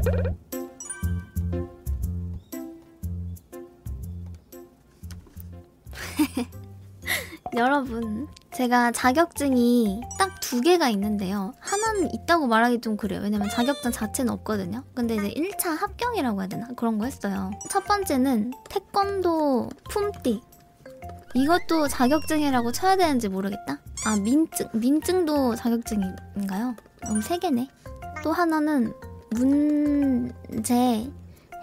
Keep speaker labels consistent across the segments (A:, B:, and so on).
A: 여러분, 제가 자격증이 딱 두 개가 있는데요. 하나는 있다고 말하기 좀 그래요. 왜냐면 자격증 자체는 없거든요. 근데 이제 1차 합격이라고 해야 되나? 그런 거 했어요. 첫 번째는 태권도 품띠. 이것도 자격증이라고 쳐야 되는지 모르겠다. 아, 민증, 민증도 자격증인가요? 그럼 세 개네. 또 하나는 문제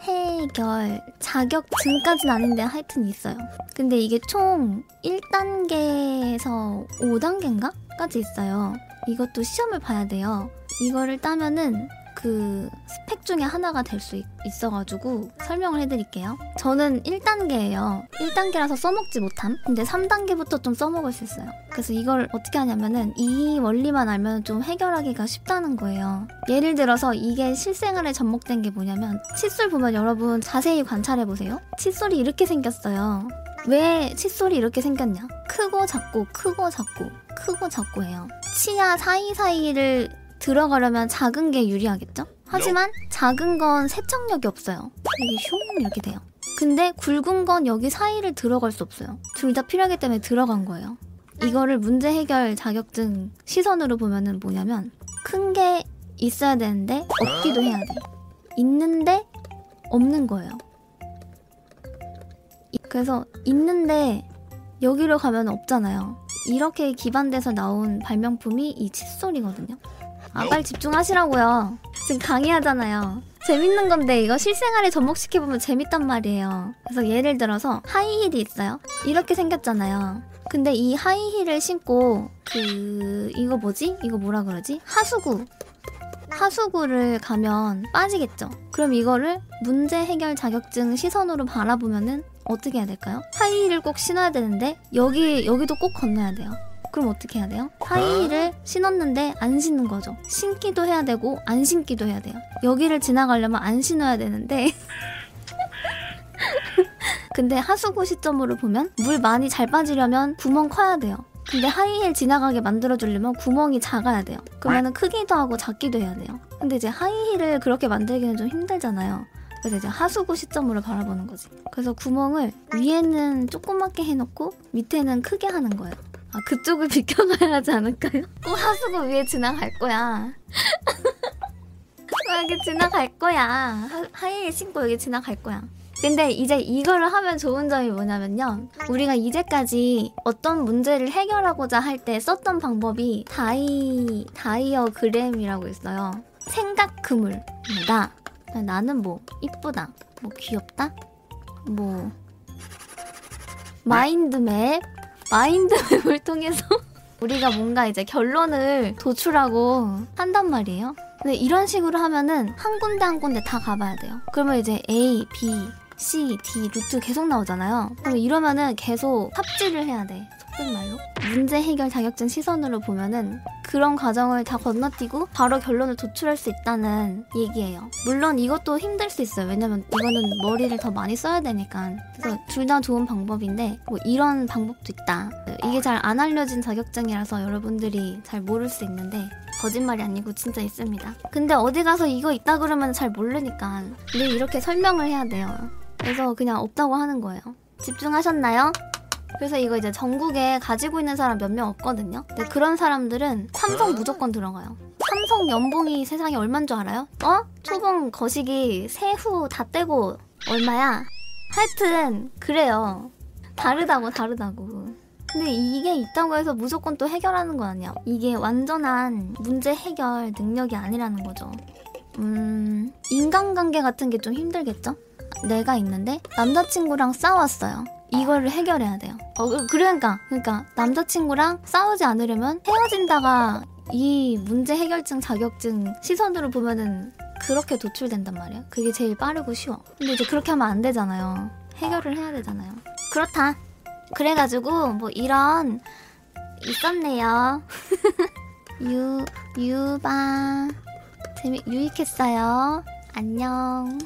A: 해결 자격증까지는 아닌데 하여튼 있어요. 근데 이게 총 1단계에서 5단계인가? 까지 있어요. 이것도 시험을 봐야 돼요. 이거를 따면은 그 스펙 중에 하나가 될 수 있어가지고 설명을 해드릴게요. 저는 1단계예요. 1단계라서 써먹지 못함. 근데 3단계부터 좀 써먹을 수 있어요. 그래서 이걸 어떻게 하냐면은 이 원리만 알면 좀 해결하기가 쉽다는 거예요. 예를 들어서 이게 실생활에 접목된 게 뭐냐면 칫솔 보면 여러분 자세히 관찰해 보세요. 칫솔이 이렇게 생겼어요. 왜 칫솔이 이렇게 생겼냐? 크고 작고 크고 작고 크고 작고 해요. 치아 사이사이를 들어가려면 작은 게 유리하겠죠? 하지만 작은 건 세척력이 없어요. 이게 슝 이렇게 돼요. 근데 굵은 건 여기 사이를 들어갈 수 없어요. 둘 다 필요하기 때문에 들어간 거예요. 이거를 문제 해결 자격증 시선으로 보면은 뭐냐면 큰 게 있어야 되는데 없기도 해야 돼. 있는데 없는 거예요. 그래서 있는데 여기로 가면 없잖아요. 이렇게 기반돼서 나온 발명품이 이 칫솔이거든요. 아, 빨리 집중하시라고요. 지금 강의하잖아요. 재밌는 건데 이거 실생활에 접목시켜보면 재밌단 말이에요. 그래서 예를 들어서 하이힐이 있어요. 이렇게 생겼잖아요. 근데 이 하이힐을 신고 그 이거 뭐지? 이거 뭐라 그러지? 하수구 하수구를 가면 빠지겠죠. 그럼 이거를 문제 해결 자격증 시선으로 바라보면은 어떻게 해야 될까요? 하이힐을 꼭 신어야 되는데 여기 여기도 꼭 건너야 돼요. 그럼 어떻게 해야 돼요? 하이힐을 신었는데 안 신는 거죠. 신기도 해야 되고 안 신기도 해야 돼요. 여기를 지나가려면 안 신어야 되는데 근데 하수구 시점으로 보면 물 많이 잘 빠지려면 구멍 커야 돼요. 근데 하이힐 지나가게 만들어주려면 구멍이 작아야 돼요. 그러면은 크기도 하고 작기도 해야 돼요. 근데 이제 하이힐을 그렇게 만들기는 좀 힘들잖아요. 그래서 이제 하수구 시점으로 바라보는 거지. 그래서 구멍을 위에는 조그맣게 해놓고 밑에는 크게 하는 거예요. 아 그쪽을 비켜가야 하지 않을까요? 꼭 하수구 위에 지나갈 거야. 여기 지나갈 거야. 하, 하이힐 신고 여기 지나갈 거야. 근데 이제 이거를 하면 좋은 점이 뭐냐면요. 우리가 이제까지 어떤 문제를 해결하고자 할 때 썼던 방법이 다이, 다이어그램이라고 있어요. 생각 그물입니다. 나는 뭐, 이쁘다. 뭐, 귀엽다. 뭐, 마인드맵. 마인드맵을 통해서 우리가 뭔가 이제 결론을 도출하고 한단 말이에요. 근데 이런 식으로 하면은 한 군데 한 군데 다 가봐야 돼요. 그러면 이제 A, B, C, D 루트 계속 나오잖아요. 그럼 이러면은 계속 삽질을 해야 돼. 속된 말로. 문제 해결 자격증 시선으로 보면은 그런 과정을 다 건너뛰고 바로 결론을 도출할 수 있다는 얘기예요. 물론 이것도 힘들 수 있어요. 왜냐면 이거는 머리를 더 많이 써야 되니까. 그래서 둘 다 좋은 방법인데 뭐 이런 방법도 있다. 이게 잘 안 알려진 자격증이라서 여러분들이 잘 모를 수 있는데 거짓말이 아니고 진짜 있습니다. 근데 어디 가서 이거 있다 그러면 잘 모르니까 늘 이렇게 설명을 해야 돼요. 그래서 그냥 없다고 하는 거예요. 집중하셨나요? 그래서 이거 이제 전국에 가지고 있는 사람 몇 명 없거든요. 근데 그런 사람들은 삼성 무조건 들어가요. 삼성 연봉이 세상에 얼만 줄 알아요? 어? 초봉 거시기 세후 다 떼고 얼마야? 하여튼 그래요. 다르다고 다르다고. 근데 이게 있다고 해서 무조건 또 해결하는 거 아니야. 이게 완전한 문제 해결 능력이 아니라는 거죠. 음, 인간관계 같은 게 좀 힘들겠죠? 내가 있는데 남자친구랑 싸웠어요. 이거를 해결해야 돼요. 어, 그, 그러니까, 그러니까 남자친구랑 싸우지 않으려면 헤어진다가 이 문제 해결증 자격증 시선으로 보면은 그렇게 도출된단 말이야. 그게 제일 빠르고 쉬워. 근데 이제 그렇게 하면 안 되잖아요. 해결을 해야 되잖아요. 그렇다. 그래가지고 뭐 이런 있었네요. 유 유바 재미 유익했어요. 안녕.